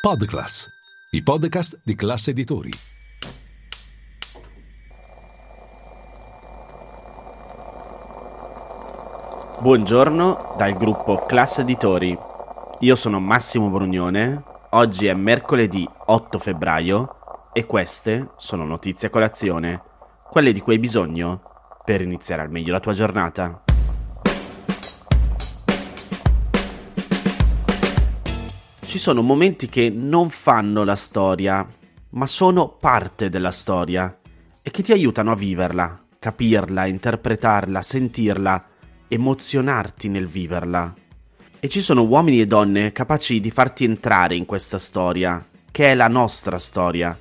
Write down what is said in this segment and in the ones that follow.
Podclass, i podcast di classe editori. Buongiorno dal gruppo Classe Editori. Io sono Massimo Brugnone. Oggi è mercoledì 8 febbraio e queste sono notizie a colazione, quelle di cui hai bisogno per iniziare al meglio la tua giornata. Ci sono momenti che non fanno la storia, ma sono parte della storia e che ti aiutano a viverla, capirla, interpretarla, sentirla, emozionarti nel viverla. E ci sono uomini e donne capaci di farti entrare in questa storia, che è la nostra storia.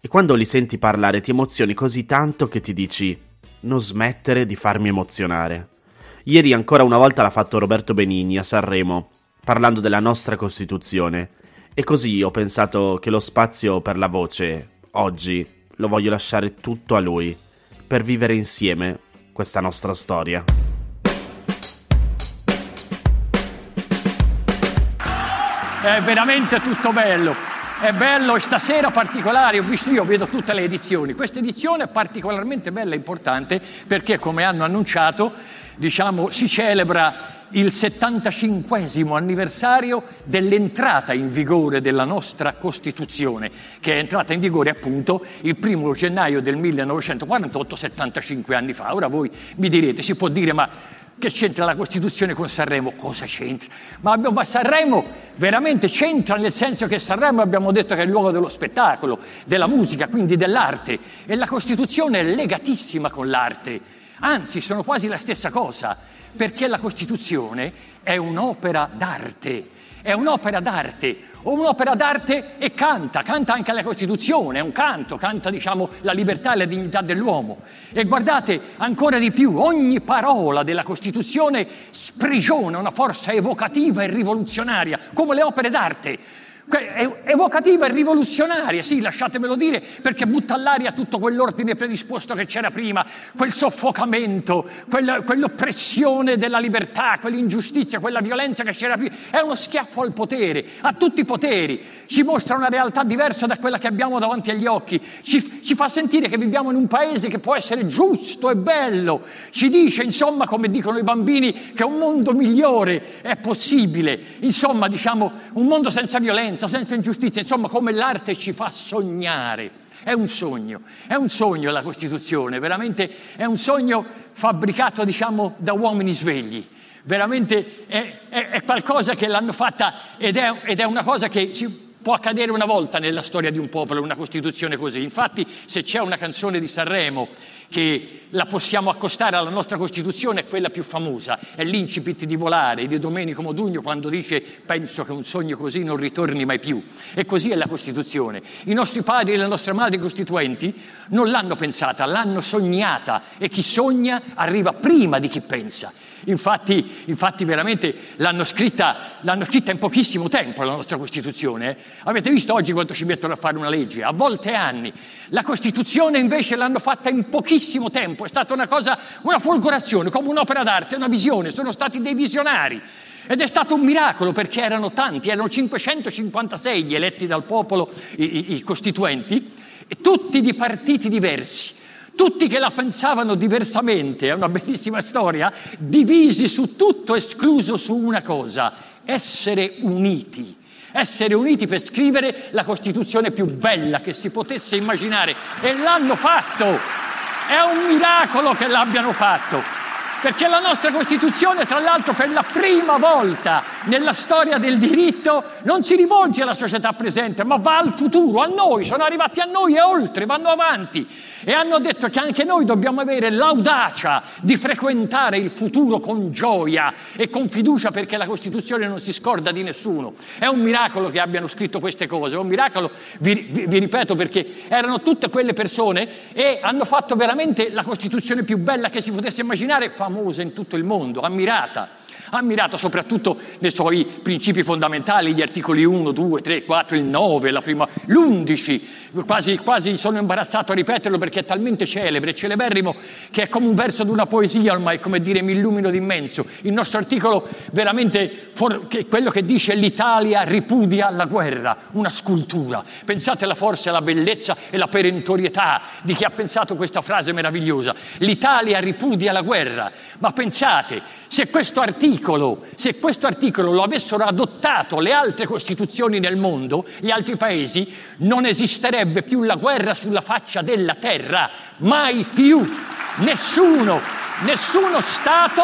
E quando li senti parlare ti emozioni così tanto che ti dici non smettere di farmi emozionare. Ieri ancora una volta l'ha fatto Roberto Benigni a Sanremo parlando della nostra Costituzione. E così ho pensato che lo spazio per la voce, oggi, lo voglio lasciare tutto a lui, per vivere insieme questa nostra storia. È veramente tutto bello. È bello stasera particolare, ho visto io, vedo tutte le edizioni. Questa edizione è particolarmente bella e importante perché, come hanno annunciato, diciamo, si celebra il 75 anniversario dell'entrata in vigore della nostra Costituzione, che è entrata in vigore appunto il primo gennaio del 1948, 75 anni fa. Ora voi mi direte, si può dire ma che c'entra la Costituzione con Sanremo? Cosa c'entra? Ma, ma, Sanremo veramente c'entra nel senso che Sanremo abbiamo detto che è il luogo dello spettacolo, della musica, quindi dell'arte e la Costituzione è legatissima con l'arte, anzi sono quasi la stessa cosa perché la Costituzione è un'opera d'arte, è un'opera d'arte, un'opera d'arte e canta, canta anche la Costituzione, è un canto, canta diciamo la libertà e la dignità dell'uomo. E guardate ancora di più, ogni parola della Costituzione sprigiona una forza evocativa e rivoluzionaria, come le opere d'arte evocativa e rivoluzionaria, sì, lasciatemelo dire, perché butta all'aria tutto quell'ordine predisposto che c'era prima, quel soffocamento, quella, quell'oppressione della libertà, quell'ingiustizia, quella violenza che c'era prima. È uno schiaffo al potere, a tutti i poteri. Ci mostra una realtà diversa da quella che abbiamo davanti agli occhi. Ci, ci fa sentire che viviamo in un paese che può essere giusto e bello. Ci dice, insomma, come dicono i bambini, che un mondo migliore è possibile. Insomma, diciamo, un mondo senza violenza violenza, senza ingiustizia, insomma come l'arte ci fa sognare. È un sogno, è un sogno la Costituzione, veramente è un sogno fabbricato diciamo da uomini svegli, veramente è, è, è qualcosa che l'hanno fatta ed è, ed è una cosa che ci, può accadere una volta nella storia di un popolo, una Costituzione così. Infatti se c'è una canzone di Sanremo che la possiamo accostare alla nostra Costituzione è quella più famosa, è l'incipit di volare di Domenico Modugno quando dice penso che un sogno così non ritorni mai più. E così è la Costituzione. I nostri padri e le nostre madri costituenti non l'hanno pensata, l'hanno sognata e chi sogna arriva prima di chi pensa. Infatti, infatti veramente l'hanno scritta, l'hanno scritta, in pochissimo tempo la nostra Costituzione. Avete visto oggi quanto ci mettono a fare una legge? A volte anni. La Costituzione invece l'hanno fatta in pochissimo tempo, è stata una cosa, una folgorazione, come un'opera d'arte, una visione, sono stati dei visionari. Ed è stato un miracolo perché erano tanti, erano 556 gli eletti dal popolo, i, i, i costituenti, tutti di partiti diversi tutti che la pensavano diversamente, è una bellissima storia, divisi su tutto, escluso su una cosa, essere uniti. Essere uniti per scrivere la Costituzione più bella che si potesse immaginare. E l'hanno fatto! È un miracolo che l'abbiano fatto perché la nostra Costituzione, tra l'altro, per la prima volta nella storia del diritto non si rivolge alla società presente, ma va al futuro, a noi, sono arrivati a noi e oltre, vanno avanti e hanno detto che anche noi dobbiamo avere l'audacia di frequentare il futuro con gioia e con fiducia perché la Costituzione non si scorda di nessuno. È un miracolo che abbiano scritto queste cose, è un miracolo, vi, vi, vi ripeto, perché erano tutte quelle persone e hanno fatto veramente la Costituzione più bella che si potesse immaginare, famosa in tutto il mondo, ammirata. Ammirato soprattutto nei suoi principi fondamentali, gli articoli 1, 2, 3, 4, il 9, la prima, l'11, quasi, quasi sono imbarazzato a ripeterlo perché è talmente celebre, celeberrimo, che è come un verso di una poesia ormai, come dire mi illumino d'immenso. Il nostro articolo veramente, for, che quello che dice l'Italia ripudia la guerra, una scultura. Pensate alla forza, alla bellezza e la perentorietà di chi ha pensato questa frase meravigliosa. L'Italia ripudia la guerra, ma pensate, se questo articolo, se questo articolo lo avessero adottato le altre costituzioni nel mondo, gli altri paesi, non esisterebbe più la guerra sulla faccia della terra, mai più. Nessuno, nessuno Stato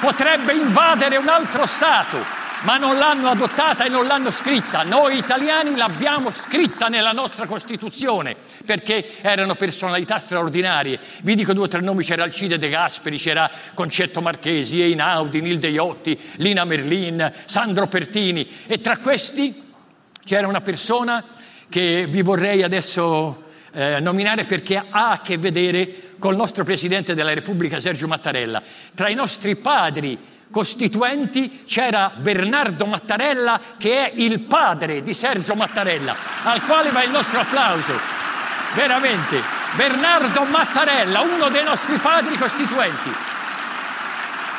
potrebbe invadere un altro Stato ma non l'hanno adottata e non l'hanno scritta. Noi italiani l'abbiamo scritta nella nostra Costituzione perché erano personalità straordinarie. Vi dico due o tre nomi, c'era Alcide De Gasperi, c'era Concetto Marchesi, Einaudi, Nilde Iotti, Lina Merlin, Sandro Pertini e tra questi c'era una persona che vi vorrei adesso eh, nominare perché ha a che vedere col nostro Presidente della Repubblica Sergio Mattarella. Tra i nostri padri costituenti c'era Bernardo Mattarella che è il padre di Sergio Mattarella, al quale va il nostro applauso. Veramente, Bernardo Mattarella, uno dei nostri padri costituenti.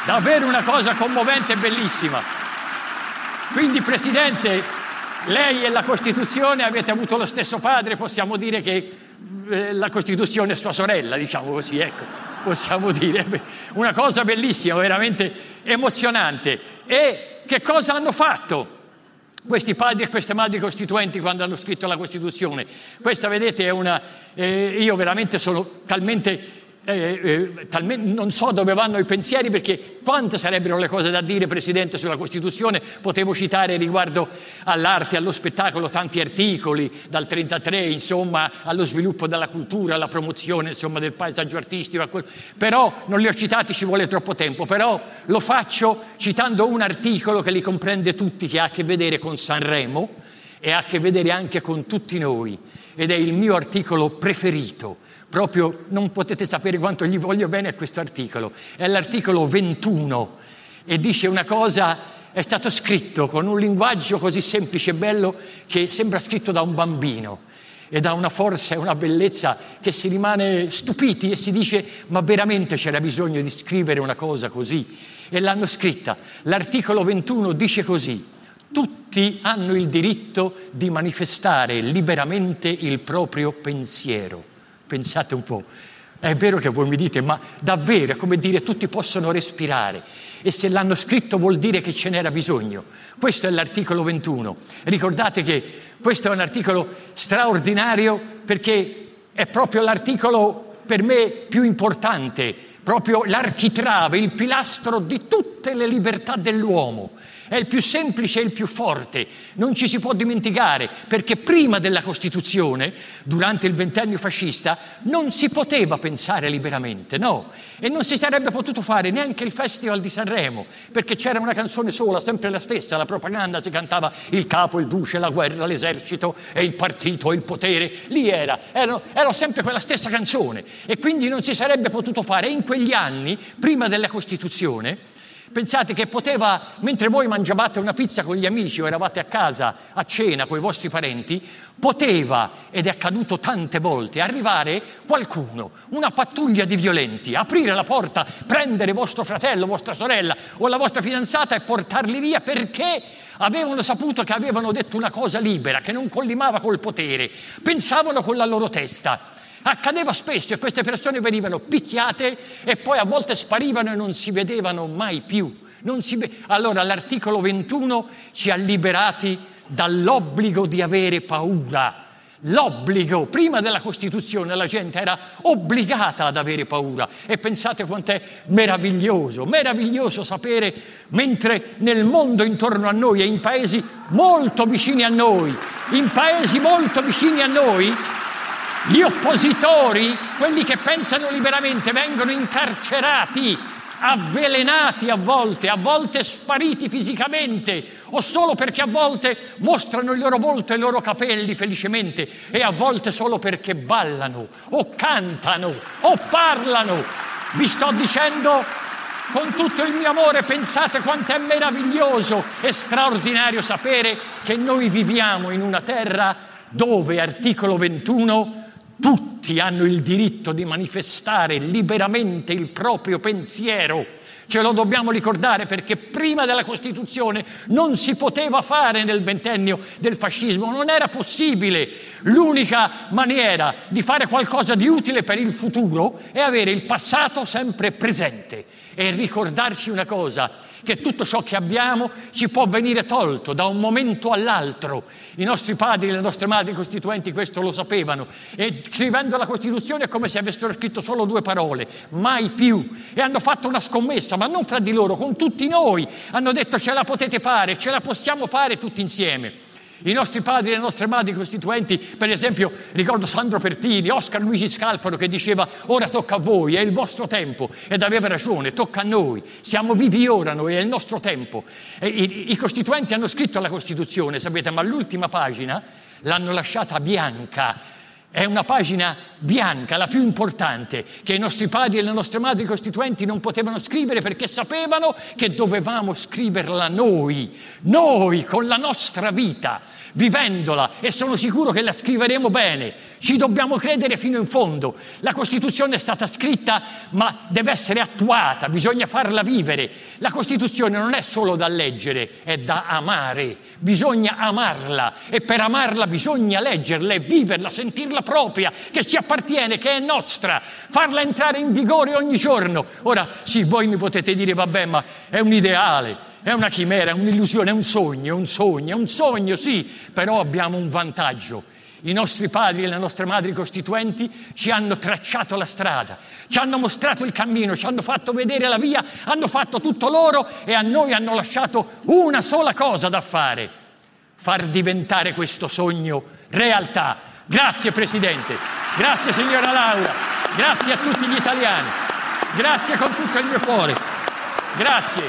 Davvero una cosa commovente e bellissima. Quindi, Presidente, lei e la Costituzione avete avuto lo stesso padre, possiamo dire che eh, la Costituzione è sua sorella, diciamo così, ecco possiamo dire, una cosa bellissima, veramente emozionante. E che cosa hanno fatto? Questi padri e queste madri costituenti quando hanno scritto la Costituzione. Questa, vedete, è una... Eh, io veramente sono talmente eh, eh, talmente, non so dove vanno i pensieri perché quante sarebbero le cose da dire, Presidente, sulla Costituzione. Potevo citare riguardo all'arte, allo spettacolo, tanti articoli, dal 33, insomma, allo sviluppo della cultura, alla promozione, insomma, del paesaggio artistico. Però non li ho citati, ci vuole troppo tempo. Però lo faccio citando un articolo che li comprende tutti, che ha a che vedere con Sanremo e ha a che vedere anche con tutti noi. Ed è il mio articolo preferito proprio non potete sapere quanto gli voglio bene a questo articolo. È l'articolo 21 e dice una cosa, è stato scritto con un linguaggio così semplice e bello che sembra scritto da un bambino e da una forza e una bellezza che si rimane stupiti e si dice ma veramente c'era bisogno di scrivere una cosa così e l'hanno scritta. L'articolo 21 dice così, tutti hanno il diritto di manifestare liberamente il proprio pensiero. Pensate un po'. È vero che voi mi dite, ma davvero è come dire tutti possono respirare e se l'hanno scritto vuol dire che ce n'era bisogno. Questo è l'articolo 21. Ricordate che questo è un articolo straordinario perché è proprio l'articolo per me più importante, proprio l'architrave, il pilastro di tutte le libertà dell'uomo è il più semplice e il più forte. Non ci si può dimenticare, perché prima della Costituzione, durante il ventennio fascista, non si poteva pensare liberamente, no. E non si sarebbe potuto fare neanche il Festival di Sanremo, perché c'era una canzone sola, sempre la stessa, la propaganda, si cantava il capo, il duce, la guerra, l'esercito e il partito, il potere. Lì era, era, era sempre quella stessa canzone. E quindi non si sarebbe potuto fare. E in quegli anni, prima della Costituzione, Pensate che poteva, mentre voi mangiavate una pizza con gli amici o eravate a casa a cena con i vostri parenti, poteva, ed è accaduto tante volte, arrivare qualcuno, una pattuglia di violenti, aprire la porta, prendere vostro fratello, vostra sorella o la vostra fidanzata e portarli via perché avevano saputo che avevano detto una cosa libera, che non collimava col potere, pensavano con la loro testa. Accadeva spesso e queste persone venivano picchiate e poi a volte sparivano e non si vedevano mai più. Ve- allora l'articolo 21 ci ha liberati dall'obbligo di avere paura. L'obbligo, prima della Costituzione la gente era obbligata ad avere paura e pensate quanto è meraviglioso, meraviglioso sapere mentre nel mondo intorno a noi e in paesi molto vicini a noi, in paesi molto vicini a noi, gli oppositori, quelli che pensano liberamente, vengono incarcerati, avvelenati a volte, a volte spariti fisicamente, o solo perché a volte mostrano il loro volto e i loro capelli felicemente, e a volte solo perché ballano, o cantano, o parlano. Vi sto dicendo con tutto il mio amore, pensate quanto è meraviglioso e straordinario sapere che noi viviamo in una terra dove, articolo 21, tutti hanno il diritto di manifestare liberamente il proprio pensiero Ce lo dobbiamo ricordare perché prima della Costituzione non si poteva fare nel ventennio del fascismo, non era possibile. L'unica maniera di fare qualcosa di utile per il futuro è avere il passato sempre presente e ricordarci una cosa, che tutto ciò che abbiamo ci può venire tolto da un momento all'altro. I nostri padri le nostre madri costituenti questo lo sapevano e scrivendo la Costituzione è come se avessero scritto solo due parole, mai più. E hanno fatto una scommessa, ma non fra di loro, con tutti noi. Hanno detto ce la potete fare, ce la possiamo fare tutti insieme. I nostri padri e le nostre madri costituenti, per esempio, ricordo Sandro Pertini, Oscar Luigi Scalfaro che diceva ora tocca a voi, è il vostro tempo ed aveva ragione, tocca a noi, siamo vivi ora noi, è il nostro tempo. I, I costituenti hanno scritto la Costituzione, sapete, ma l'ultima pagina l'hanno lasciata bianca è una pagina bianca, la più importante, che i nostri padri e le nostre madri costituenti non potevano scrivere perché sapevano che dovevamo scriverla noi, noi con la nostra vita, vivendola e sono sicuro che la scriveremo bene. Ci dobbiamo credere fino in fondo. La Costituzione è stata scritta ma deve essere attuata, bisogna farla vivere. La Costituzione non è solo da leggere, è da amare, bisogna amarla e per amarla bisogna leggerla e viverla, sentirla cosa propria che ci appartiene, che è nostra, farla entrare in vigore ogni giorno. Ora sì, voi mi potete dire, vabbè, ma è un ideale, è una chimera, è un'illusione, è un sogno, è un sogno, è un sogno, sì, però abbiamo un vantaggio. I nostri padri e le nostre madri costituenti ci hanno tracciato la strada, ci hanno mostrato il cammino, ci hanno fatto vedere la via, hanno fatto tutto loro e a noi hanno lasciato una sola cosa da fare, far diventare questo sogno realtà. Grazie Presidente, grazie signora Laura, grazie a tutti gli italiani, grazie con tutto il mio cuore, grazie.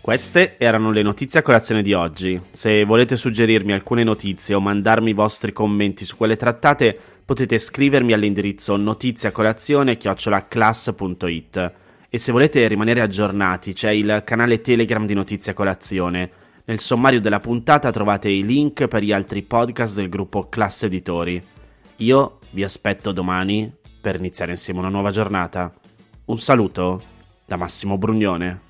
Queste erano le notizie a colazione di oggi. Se volete suggerirmi alcune notizie o mandarmi i vostri commenti su quelle trattate, potete scrivermi all'indirizzo notiziacolazione-class.it. E se volete rimanere aggiornati, c'è il canale Telegram di Notizia Colazione nel sommario della puntata trovate i link per gli altri podcast del gruppo Classe Editori. Io vi aspetto domani per iniziare insieme una nuova giornata. Un saluto da Massimo Brugnone.